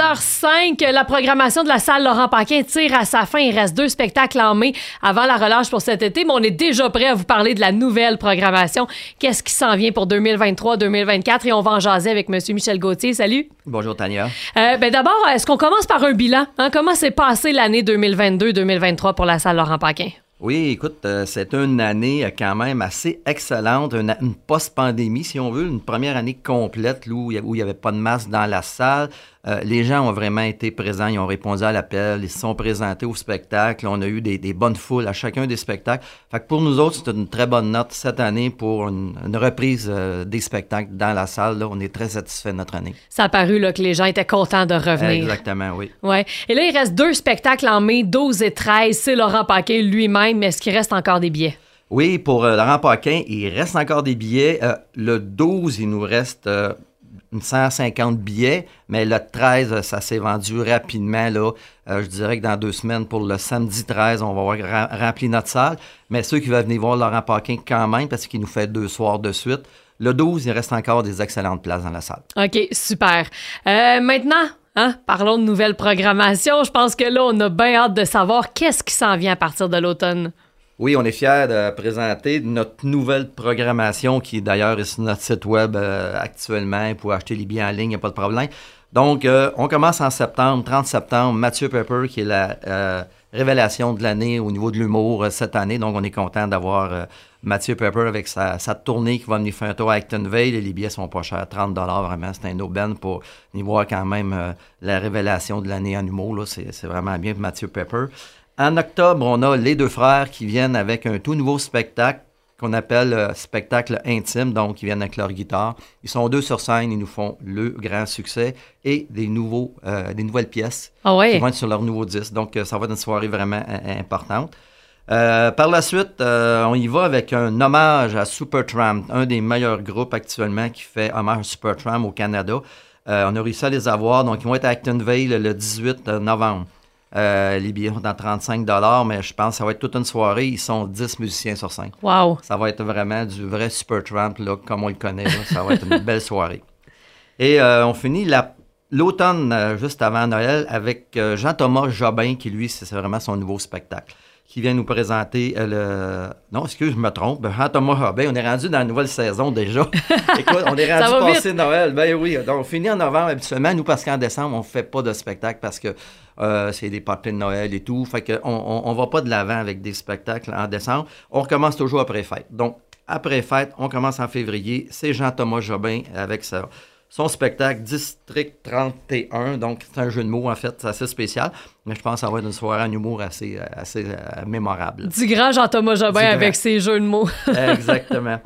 10h05, la programmation de la salle Laurent Paquin tire à sa fin. Il reste deux spectacles en mai avant la relâche pour cet été, mais on est déjà prêt à vous parler de la nouvelle programmation. Qu'est-ce qui s'en vient pour 2023-2024? Et on va en jaser avec M. Michel Gauthier. Salut. Bonjour Tania. Euh, ben D'abord, est-ce qu'on commence par un bilan? Hein? Comment s'est passée l'année 2022-2023 pour la salle Laurent Paquin? Oui, écoute, euh, c'est une année euh, quand même assez excellente, une, une post-pandémie, si on veut, une première année complète là, où il n'y avait pas de masque dans la salle. Euh, les gens ont vraiment été présents, ils ont répondu à l'appel, ils se sont présentés au spectacle. On a eu des, des, bonnes foules à chacun des spectacles. Fait que pour nous autres, c'est une très bonne note cette année pour une, une reprise euh, des spectacles dans la salle. Là. On est très satisfait de notre année. Ça a paru là, que les gens étaient contents de revenir. Exactement, oui. Ouais. Et là, il reste deux spectacles en mai, 12 et 13. C'est Laurent Paquin lui-même, mais est-ce qu'il reste encore des billets? Oui, pour euh, Laurent Paquin, il reste encore des billets. Euh, le 12, il nous reste euh, 150 billets, mais le 13, ça s'est vendu rapidement. Là. Euh, je dirais que dans deux semaines, pour le samedi 13, on va avoir rempli notre salle. Mais ceux qui veulent venir voir Laurent Paquin quand même, parce qu'il nous fait deux soirs de suite, le 12, il reste encore des excellentes places dans la salle. OK, super. Euh, maintenant, Hein? Parlons de nouvelle programmation. Je pense que là, on a bien hâte de savoir qu'est-ce qui s'en vient à partir de l'automne. Oui, on est fiers de présenter notre nouvelle programmation qui d'ailleurs est sur notre site web euh, actuellement pour acheter les billets en ligne, il n'y a pas de problème. Donc, euh, on commence en septembre, 30 septembre, Mathieu Pepper qui est la euh, révélation de l'année au niveau de l'humour cette année. Donc, on est content d'avoir Mathieu Pepper avec sa, tournée qui va venir faire un tour à Actonville. Les billets sont pas chers, 30 vraiment. C'est un aubaine pour y voir quand même la révélation de l'année en humour. C'est vraiment bien pour Mathieu Pepper. En octobre, on a les deux frères qui viennent avec un tout nouveau spectacle qu'on appelle euh, spectacle intime, donc ils viennent avec leur guitare. Ils sont deux sur scène, ils nous font le grand succès et des, nouveaux, euh, des nouvelles pièces ah ouais? qui vont être sur leur nouveau disque. Donc euh, ça va être une soirée vraiment importante. Par la suite, on y va avec un hommage à Supertramp, un des meilleurs groupes actuellement qui fait hommage à Supertramp au Canada. On a réussi à les avoir, donc ils vont être à Actonville le 18 novembre. Euh, les billets sont à 35 mais je pense que ça va être toute une soirée. Ils sont 10 musiciens sur 5. Wow. Ça va être vraiment du vrai Supertramp, là, comme on le connaît. Là. Ça va être une belle soirée. Et euh, on finit l'automne, euh, juste avant Noël, avec Jean-Thomas Jobin, qui lui, c'est vraiment son nouveau spectacle, qui vient nous présenter euh, le... Non, excuse, je me trompe. Jean-Thomas Jobin, on est rendu dans la nouvelle saison déjà. Écoute, on est rendu passé Noël. Ben oui, donc on finit en novembre habituellement. Nous, parce qu'en décembre, on ne fait pas de spectacle parce que euh, c'est des parties de Noël et tout. Fait qu'on on, on va pas de l'avant avec des spectacles en décembre. On recommence toujours après fête. Donc, après fête, on commence en février. C'est Jean-Thomas Jobin avec ça son spectacle District 31. Donc, c'est un jeu de mots, en fait, c'est assez spécial. Mais je pense que ça va être une soirée en humour assez, assez euh, mémorable. Du grand Jean-Thomas Jobin avec ses jeux de mots. Exactement.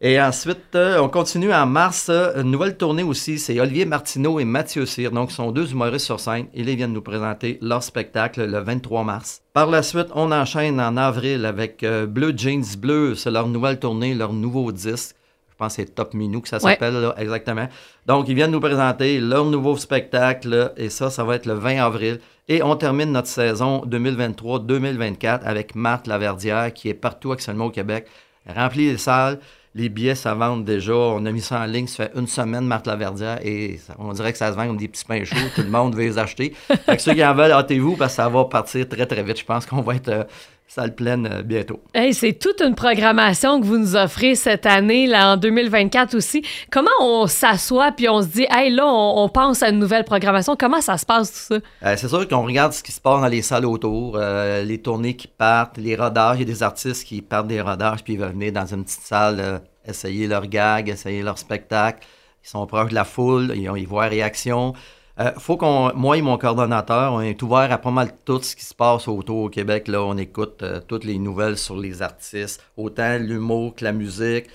Et ensuite, euh, on continue en mars. Euh, une nouvelle tournée aussi, c'est Olivier Martineau et Mathieu Cyr. Donc, sont deux humoristes sur scène. Et ils viennent nous présenter leur spectacle le 23 mars. Par la suite, on enchaîne en avril avec euh, Bleu Jeans Bleu. C'est leur nouvelle tournée, leur nouveau disque. Je pense que c'est Top Minou que ça s'appelle, ouais. exactement. Donc, ils viennent nous présenter leur nouveau spectacle. Et ça, ça va être le 20 avril. Et on termine notre saison 2023-2024 avec Marthe Laverdière, qui est partout actuellement au Québec. Remplit les salles. Les billets, ça vend déjà. On a mis ça en ligne, ça fait une semaine, Marthe Laverdière, et on dirait que ça se vend comme des petits pains chauds. Tout le monde veut les acheter. Fait que ceux qui en veulent, hâtez-vous, parce que ça va partir très, très vite. Je pense qu'on va être euh, salle pleine euh, bientôt. Hey, c'est toute une programmation que vous nous offrez cette année, là, en 2024 aussi. Comment on s'assoit puis on se dit, hey, là, on, on, pense à une nouvelle programmation? Comment ça se passe, tout ça? Euh, c'est sûr qu'on regarde ce qui se passe dans les salles autour, euh, les tournées qui partent, les rodages. Il y a des artistes qui partent des rodages puis ils veulent venir dans une petite salle, euh, essayer leur gag, essayer leur spectacle. Ils sont proches de la foule, ils, ils voient réaction. Euh, faut qu'on, moi et mon coordonnateur, on est ouvert à pas mal tout ce qui se passe autour au Québec. Là, on écoute euh, toutes les nouvelles sur les artistes, autant l'humour que la musique.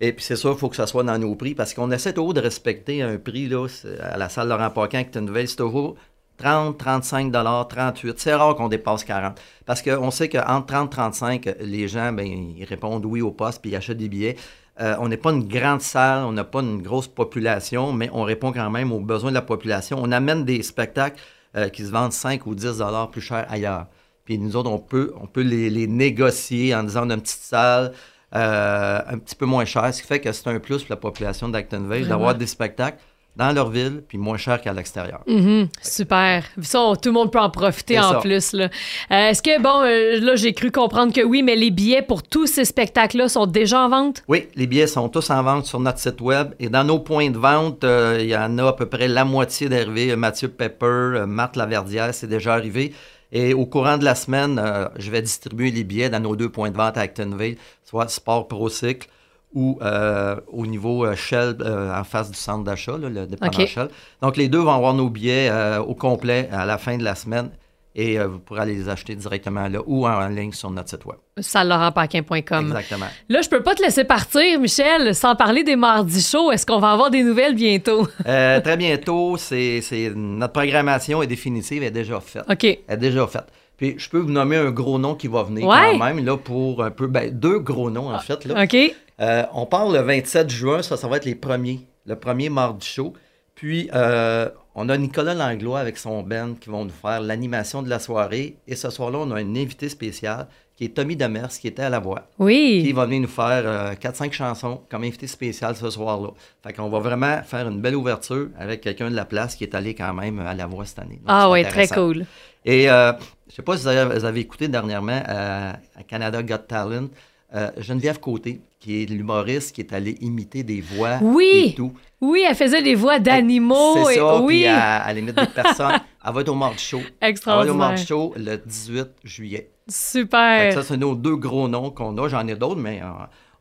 Et puis c'est sûr, il faut que ça soit dans nos prix parce qu'on essaie toujours de respecter un prix là, à la salle Laurent Paquin avec une nouvelle, c'est toujours 30, 35 38. C'est rare qu'on dépasse 40. Parce qu'on sait qu'entre 30 35, les gens, ben, ils répondent oui au poste puis ils achètent des billets. Euh, on n'est pas une grande salle, on n'a pas une grosse population, mais on répond quand même aux besoins de la population. On amène des spectacles euh, qui se vendent 5 ou 10 dollars plus cher ailleurs. Puis nous autres, on peut, on peut les, les négocier en disant d'une petite salle euh, un petit peu moins cher, ce qui fait que c'est un plus pour la population d'Actonville d'avoir des spectacles dans leur ville, puis moins cher qu'à l'extérieur. Mhm, super. Ça, tout le monde peut en profiter en ça. plus. Euh, Est-ce que, bon, euh, là, j'ai cru comprendre que oui, mais les billets pour tous ces spectacles-là sont déjà en vente? Oui, les billets sont tous en vente sur notre site web. Et dans nos points de vente, euh, il y en a à peu près la moitié d'arrivés. Mathieu Pepper, Marthe Laverdière, c'est déjà arrivé. Et au courant de la semaine, je vais distribuer les billets dans nos deux points de vente à Actonville, soit Sport Procycle ou euh, au niveau euh, Shell, euh, en face du centre d'achat, le dépendant. Shell. Donc, les deux vont avoir nos billets euh, au complet à la fin de la semaine. Et vous pourrez aller les acheter directement là ou en ligne sur notre site web. salle-laurent-paquin.com. Exactement. Là, je peux pas te laisser partir, Michel, sans parler des mardis chauds. Est-ce qu'on va avoir des nouvelles bientôt? Très bientôt, c'est, c'est- notre programmation est définitive, elle est déjà faite. OK. Elle est déjà faite. Puis je peux vous nommer un gros nom qui va venir Ouais. quand même, là, pour un peu, ben, deux gros noms en fait. Là. OK. Euh, on part le 27 juin, ça, ça va être les premiers, le premier mardi show. Puis euh, on a Nicolas Langlois avec son band qui vont nous faire l'animation de la soirée. Et ce soir-là, on a un invité spécial qui est Tommy Demers, qui était à la voix. qui Oui. va venir nous faire euh, 4-5 chansons comme invité spécial ce soir-là. Fait qu'on va vraiment faire une belle ouverture avec quelqu'un de la place qui est allé quand même à la voix cette année. Donc, Ah oui, très cool. Et euh, je sais pas si vous avez, vous avez écouté dernièrement euh, à Canada Got Talent, euh, Geneviève Côté, qui est l'humoriste qui est allé imiter des voix Oui. et tout. Oui, elle faisait des voix d'animaux. C'est et- oui. puis à, à la limite des personnes. Elle va être au Mardi Show. Elle va être au Extraordinaire. Mardi Show le 18 juillet. Super. ça, c'est nos deux gros noms qu'on a. J'en ai d'autres, mais euh,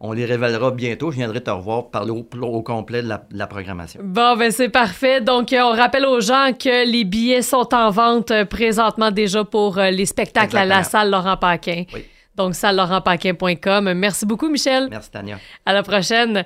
on les révélera bientôt. Je viendrai te revoir parler au, au complet de la, de la programmation. Bon, ben c'est parfait. Donc, euh, on rappelle aux gens que les billets sont en vente présentement déjà pour les spectacles à la salle Laurent Paquin. Oui. Donc, salle-laurentpaquin.com. Merci beaucoup, Michel. Merci, Tania. À la prochaine.